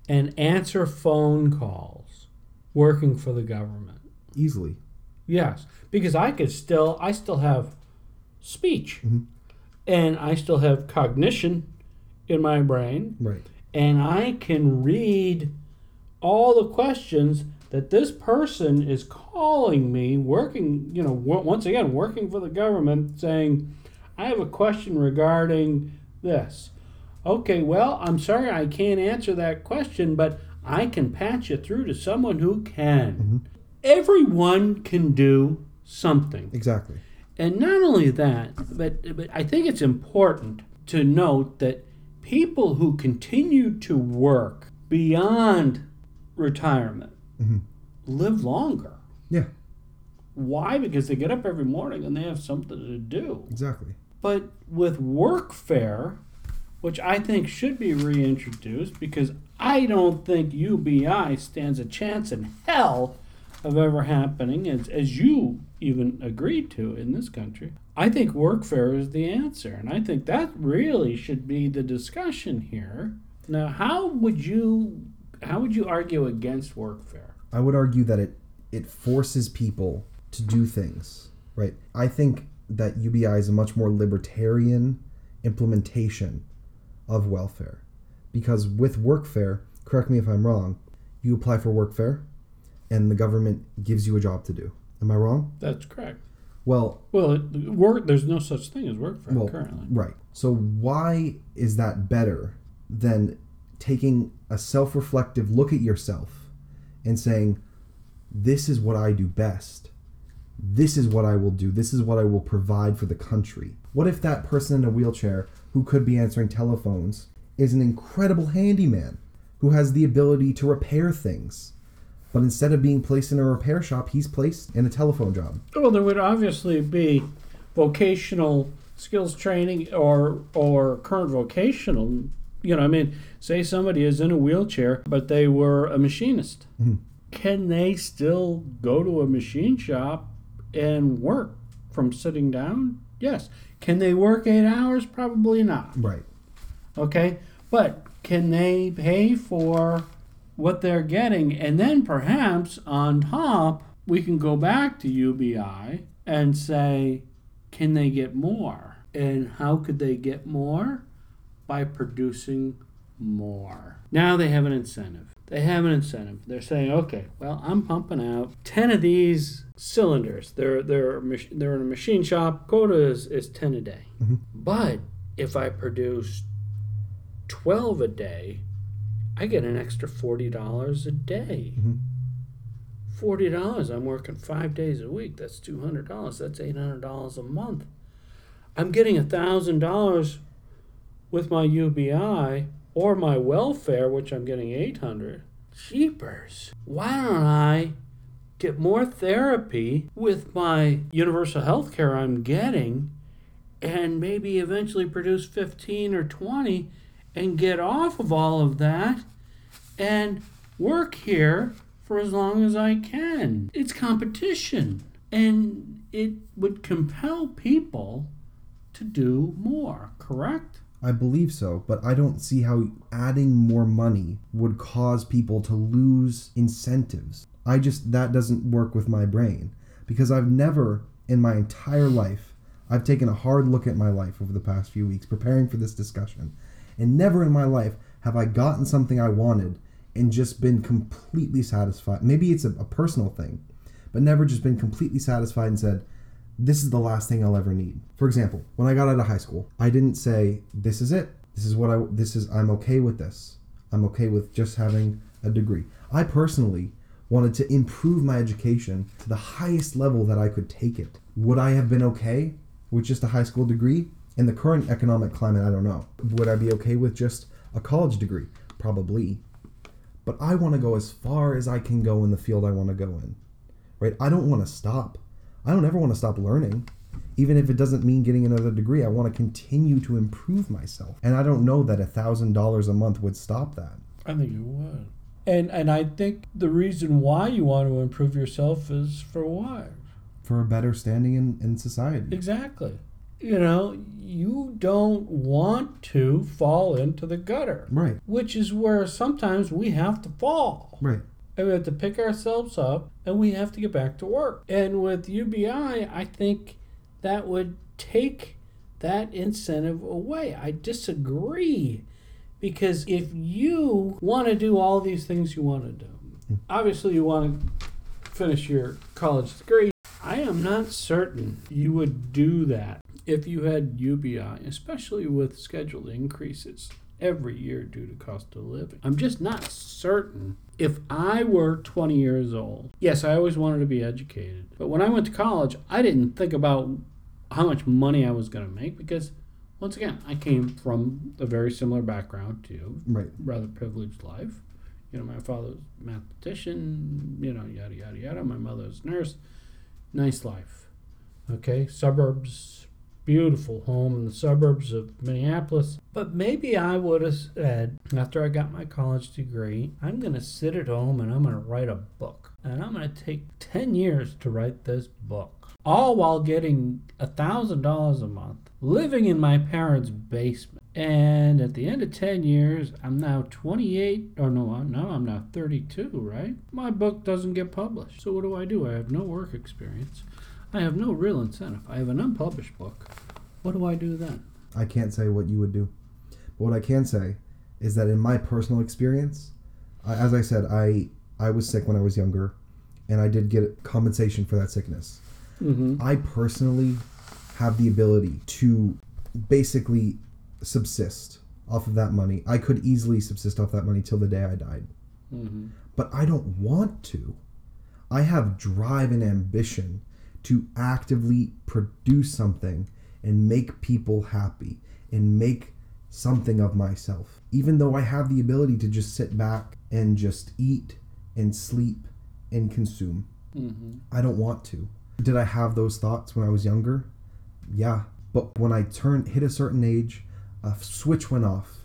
and answer phone calls working for the government? Easily. Yes, because I could still, I still have speech Mhm. and I still have cognition in my brain Right. and I can read all the questions that this person is calling me, working, you know, w- once again, working for the government, saying, I have a question regarding this. Okay, well, I'm sorry I can't answer that question, but I can patch you through to someone who can. Everyone can do something. Exactly. And not only that, but, but I think it's important to note that people who continue to work beyond retirement Mhm. live longer. Yeah. Why? Because they get up every morning and they have something to do. Exactly. But with workfare, which I think should be reintroduced because I don't think UBI stands a chance in hell of ever happening, as, as you even agreed to in this country. I think workfare is the answer, and I think that really should be the discussion here. Now, how would you how would you argue against workfare? I would argue that it it forces people to do things, right? I think that UBI is a much more libertarian implementation of welfare. Because with workfare, correct me if I'm wrong, you apply for workfare and the government gives you a job to do. Am I wrong? That's correct. Well, Well, it, work there's no such thing as workfare well, currently. right. So why is that better than taking a self-reflective look at yourself and saying, "This is what I do best. This is what I will do. This is what I will provide for the country." What if that person in a wheelchair who could be answering telephones is an incredible handyman who has the ability to repair things? But instead of being placed in a repair shop, he's placed in a telephone job. Well, there would obviously be vocational skills training or or current vocational. You know, I mean, say somebody is in a wheelchair, but they were a machinist. Mhm. Can they still go to a machine shop and work from sitting down? Yes. Can they work eight hours? Probably not. Right. Okay, but can they pay for what they're getting? And then perhaps on top, we can go back to UBI and say, can they get more? And how could they get more? By producing more. Now they have an incentive. They have an incentive. They're saying, okay, well, I'm pumping out 10 of these cylinders. They're, they're, they're in a machine shop. Quota is, is 10 a day. Mhm. But if I produce 12 a day, I get an extra $40 a day. Mhm. $40, I'm working five days a week. That's $200. That's $800 a month. I'm getting a $1,000 with my UBI or my welfare, which I'm getting 800 Jeepers. Why don't I get more therapy with my universal health care I'm getting and maybe eventually produce 15 or 20 and get off of all of that and work here for as long as I can. It's competition. And it would compel people to do more, correct? I believe so, but I don't see how adding more money would cause people to lose incentives. I just, that doesn't work with my brain because I've never in my entire life, I've taken a hard look at my life over the past few weeks preparing for this discussion, and never in my life have I gotten something I wanted and just been completely satisfied. Maybe it's a, a personal thing, but never just been completely satisfied and said, this is the last thing I'll ever need. For example, when I got out of high school, I didn't say, this is it. This is what I, this is, I'm okay with this. I'm okay with just having a degree. I personally wanted to improve my education to the highest level that I could take it. Would I have been okay with just a high school degree? In the current economic climate, I don't know. Would I be okay with just a college degree? Probably. But I want to go as far as I can go in the field I want to go in. Right? I don't want to stop. I don't ever want to stop learning. Even if it doesn't mean getting another degree, I want to continue to improve myself. And I don't know that a thousand dollars a month would stop that. I think it would. And and I think the reason why you want to improve yourself is for what? For a better standing in, in society. Exactly. You know, you don't want to fall into the gutter. Right. Which is where sometimes we have to fall. Right. And we have to pick ourselves up and we have to get back to work. And with UBI, I think that would take that incentive away. I disagree because if you want to do all these things you want to do, hmm. obviously you want to finish your college degree. I am not certain you would do that if you had UBI, especially with scheduled increases every year due to cost of living. I'm just not certain. If I were 20 years old, yes, I always wanted to be educated. But when I went to college, I didn't think about how much money I was going to make because once again, I came from a very similar background to Right. rather privileged life. You know, my father's mathematician, you know, yada yada yada. My mother's nurse. Nice life. Okay, suburbs, beautiful home in the suburbs of Minneapolis. But maybe I would have said, after I got my college degree, I'm going to sit at home and I'm going to write a book. And I'm going to take 10 years to write this book. All while getting $1,000 a month, living in my parents' basement. And at the end of 10 years, I'm now 28, or no, I'm- no, I'm now 32, right? My book doesn't get published. So what do I do? I have no work experience. I have no real incentive. I have an unpublished book. What do I do then? I can't say what you would do. But what I can say is that in my personal experience, I, as I said, I I was sick when I was younger, and I did get compensation for that sickness. Mm-hmm. I personally have the ability to basically subsist off of that money. I could easily subsist off that money till the day I died. Mm-hmm. But I don't want to. I have drive and ambition to actively produce something and make people happy and make something of myself. Even though I have the ability to just sit back and just eat and sleep and consume. Mm-hmm. I don't want to. Did I have those thoughts when I was younger? Yeah. But when I turned hit a certain age, a switch went off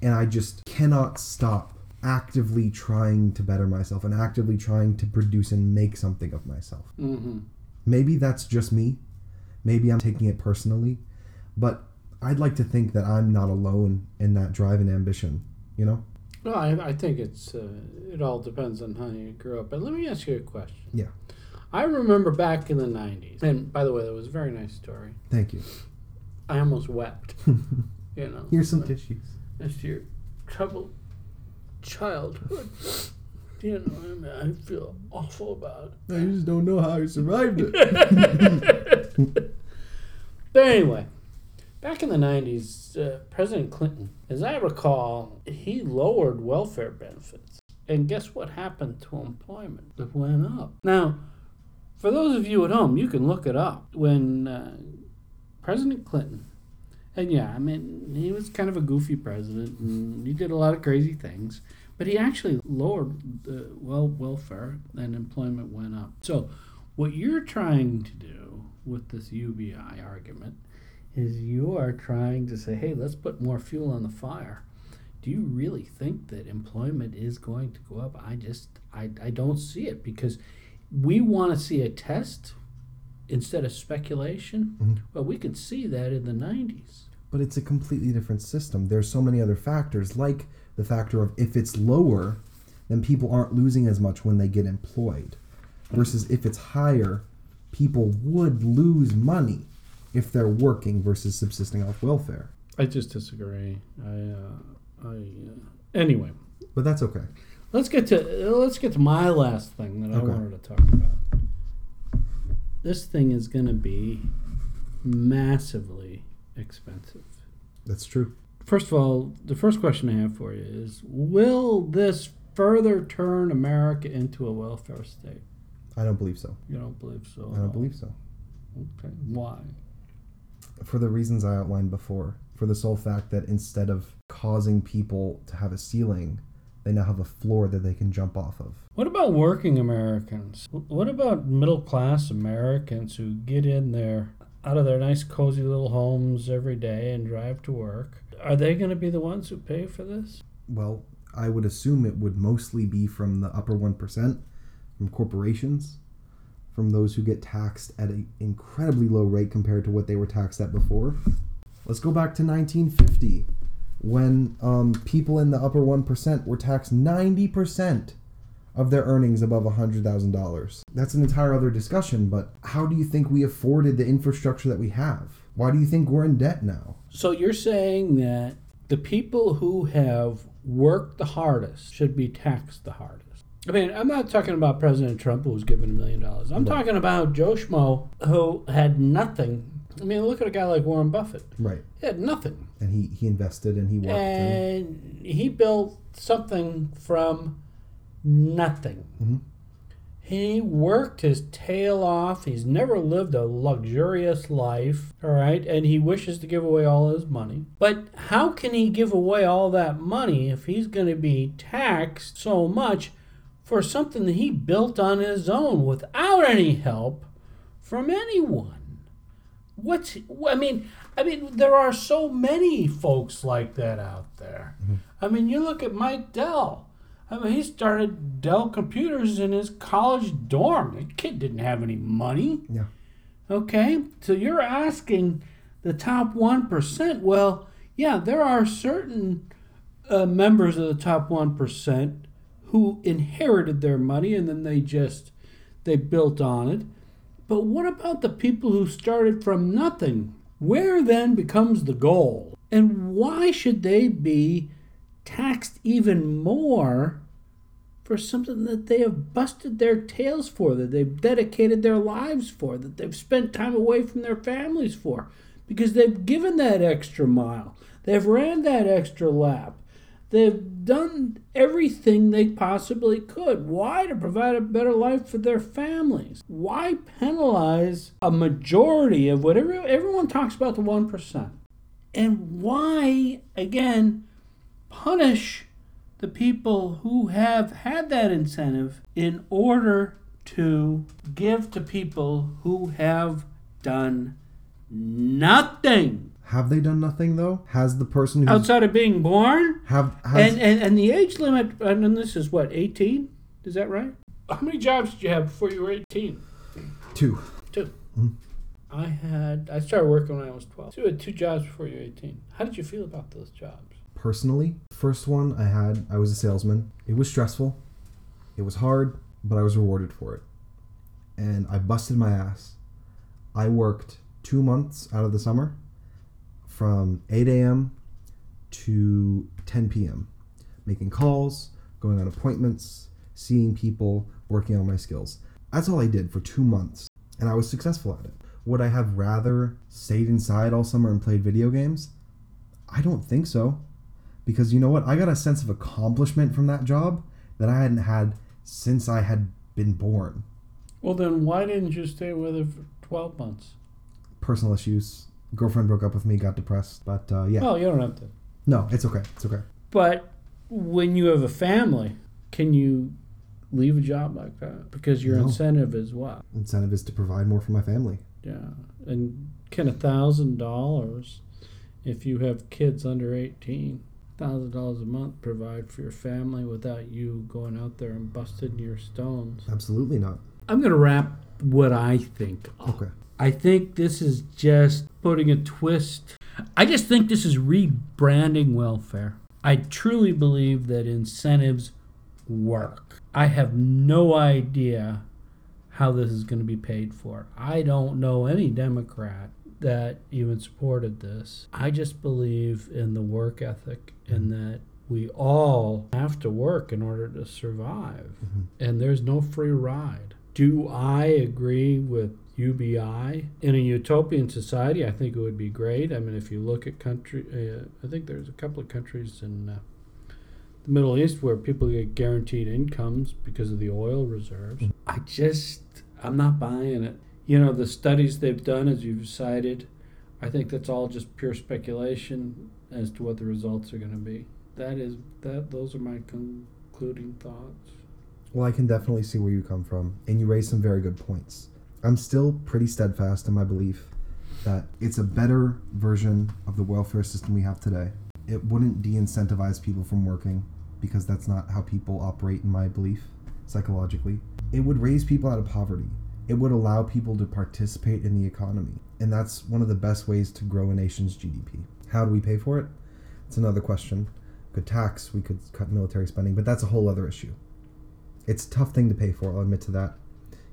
and I just cannot stop actively trying to better myself and actively trying to produce and make something of myself. Mm-hmm. Maybe that's just me. Maybe I'm taking it personally, but I'd like to think that I'm not alone in that drive and ambition, you know? Well, I, I think it's uh, it all depends on how you grew up. But let me ask you a question. Yeah. I remember back in the '90s, and by the way, that was a very nice story. Thank you. I almost wept. you know, Here's some but tissues. To your troubled childhood, you know, I, mean, I feel awful about it. I just don't know how I survived it. it. but anyway, back in the '90s, uh, President Clinton, as I recall, he lowered welfare benefits. And guess what happened to employment? It went up. Now, for those of you at home, you can look it up. When uh, President Clinton, and yeah, I mean, he was kind of a goofy president, and he did a lot of crazy things, but he actually lowered the well welfare, and employment went up. So, what you're trying to do with this UBI argument is you are trying to say, hey, let's put more fuel on the fire. Do you really think that employment is going to go up? I just, I, I don't see it because we want to see a test instead of speculation. Mhm. Well, we could see that in the 90s. But it's a completely different system. There's so many other factors, like the factor of if it's lower, then people aren't losing as much when they get employed. Versus if it's higher, people would lose money if they're working versus subsisting off welfare. I just disagree. I, uh, I, uh, anyway, But that's okay. Let's get to let's get to my last thing that I wanted to talk about. This thing is going to be massively expensive. That's true. First of all, the first question I have for you is: Will this further turn America into a welfare state? I don't believe so. You don't believe so? I don't believe so. Okay, why? For the reasons I outlined before. For the sole fact that instead of causing people to have a ceiling, they now have a floor that they can jump off of. What about working Americans? What about middle class Americans who get in there out of their nice cozy little homes every day and drive to work? Are they going to be the ones who pay for this? Well, I would assume it would mostly be from the upper 1%, from corporations, from those who get taxed at an incredibly low rate compared to what they were taxed at before. Let's go back to 1950 when um, people in the upper 1% were taxed 90% of their earnings above $100,000. That's an entire other discussion, but how do you think we afforded the infrastructure that we have? Why do you think we're in debt now? So you're saying that the people who have worked the hardest should be taxed the hardest. I mean, I'm not talking about President Trump who was given a million dollars. I'm Right. talking about Joe Schmo who had nothing. I mean, look at a guy like Warren Buffett. Right. He had nothing. And he, he invested and he worked. And, and he built something from nothing. Mhm. He worked his tail off. He's never lived a luxurious life, all right? And he wishes to give away all his money. But how can he give away all that money if he's going to be taxed so much for something that he built on his own without any help from anyone? What's I mean, I mean there are so many folks like that out there. I mean, you look at Mike Dell. I mean, he started Dell Computers in his college dorm. The kid didn't have any money. Yeah. Okay, so you're asking the top one percent. Well, yeah, there are certain uh, members of the top one percent who inherited their money and then they just they built on it. But what about the people who started from nothing? Where then becomes the goal? And why should they be taxed even more for something that they have busted their tails for, that they've dedicated their lives for, that they've spent time away from their families for? Because they've given that extra mile, they've ran that extra lap, they've done everything they possibly could. Why? To provide a better life for their families. Why penalize a majority of whatever everyone talks about the 1%? And why, again, punish the people who have had that incentive in order to give to people who have done nothing Have they done nothing though? Has the person who's outside of being born? have has And, and and the age limit, and then this is what, 18? Is that right? How many jobs did you have before you were 18? two? 2 Mhm. I had, I started working when I was 12. So you had two jobs before you were 18. How did you feel about those jobs? Personally, first one I had, I was a salesman. It was stressful. It was hard, but I was rewarded for it. And I busted my ass. I worked two months out of the summer from 8 a.m. to 10 p.m., making calls, going on appointments, seeing people, working on my skills. That's all I did for two months, and I was successful at it. Would I have rather stayed inside all summer and played video games? I don't think so. Because you know what? I got a sense of accomplishment from that job that I hadn't had since I had been born. Well, then why didn't you stay with it for 12 months? Personal issues. Girlfriend broke up with me, got depressed. But uh, yeah. Well, you don't have to. No, it's okay. It's okay. But when you have a family, can you leave a job like that? Because your No. incentive is what? Incentive is to provide more for my family. Yeah, and can a thousand dollars, if you have kids under eighteen, thousand dollars a month provide for your family without you going out there and busting your stones? Absolutely not. I'm gonna wrap what I think. up. Okay. I think this is just putting a twist. I just think this is rebranding welfare. I truly believe that incentives work. I have no idea how this is going to be paid for. I don't know any Democrat that even supported this. I just believe in the work ethic and mm-hmm. that we all have to work in order to survive. Mm-hmm. And there's no free ride. Do I agree with UBI in a utopian society? I think it would be great. I mean, if you look at country, uh, I think there's a couple of countries in uh, the Middle East where people get guaranteed incomes because of the oil reserves. I just, I'm not buying it. You know, the studies they've done, as you've cited, I think that's all just pure speculation as to what the results are going to be. That is that. Those are my concluding thoughts. Well, I can definitely see where you come from, and you raise some very good points. I'm still pretty steadfast in my belief that it's a better version of the welfare system we have today. It wouldn't de incentivize people from working because that's not how people operate, in my belief, psychologically. It would raise people out of poverty. It would allow people to participate in the economy. And that's one of the best ways to grow a nation's GDP. How do we pay for it? It's another question. We could tax, we could cut military spending, but that's a whole other issue. It's a tough thing to pay for, I'll admit to that.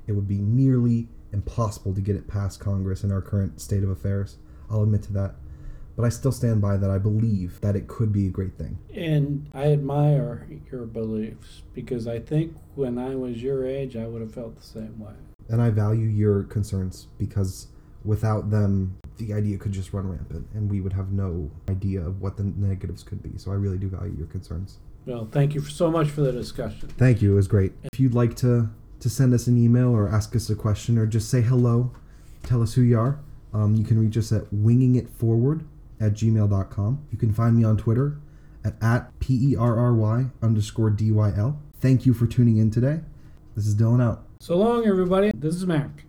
It would be nearly impossible to get it past Congress in our current state of affairs. I'll admit to that. But I still stand by that I believe that it could be a great thing. And I admire your beliefs because I think when I was your age, I would have felt the same way. And I value your concerns because without them, the idea could just run rampant and we would have no idea of what the negatives could be. So I really do value your concerns. Well, thank you so much for the discussion. Thank you. It was great. If you'd like to to send us an email or ask us a question or just say hello, tell us who you are, um, you can reach us at wingingitforward at gmail.com. You can find me on Twitter at, at P-E-R-R-Y underscore D-Y-L. Thank you for tuning in today. This is Dylan out. So long, everybody. This is Mac.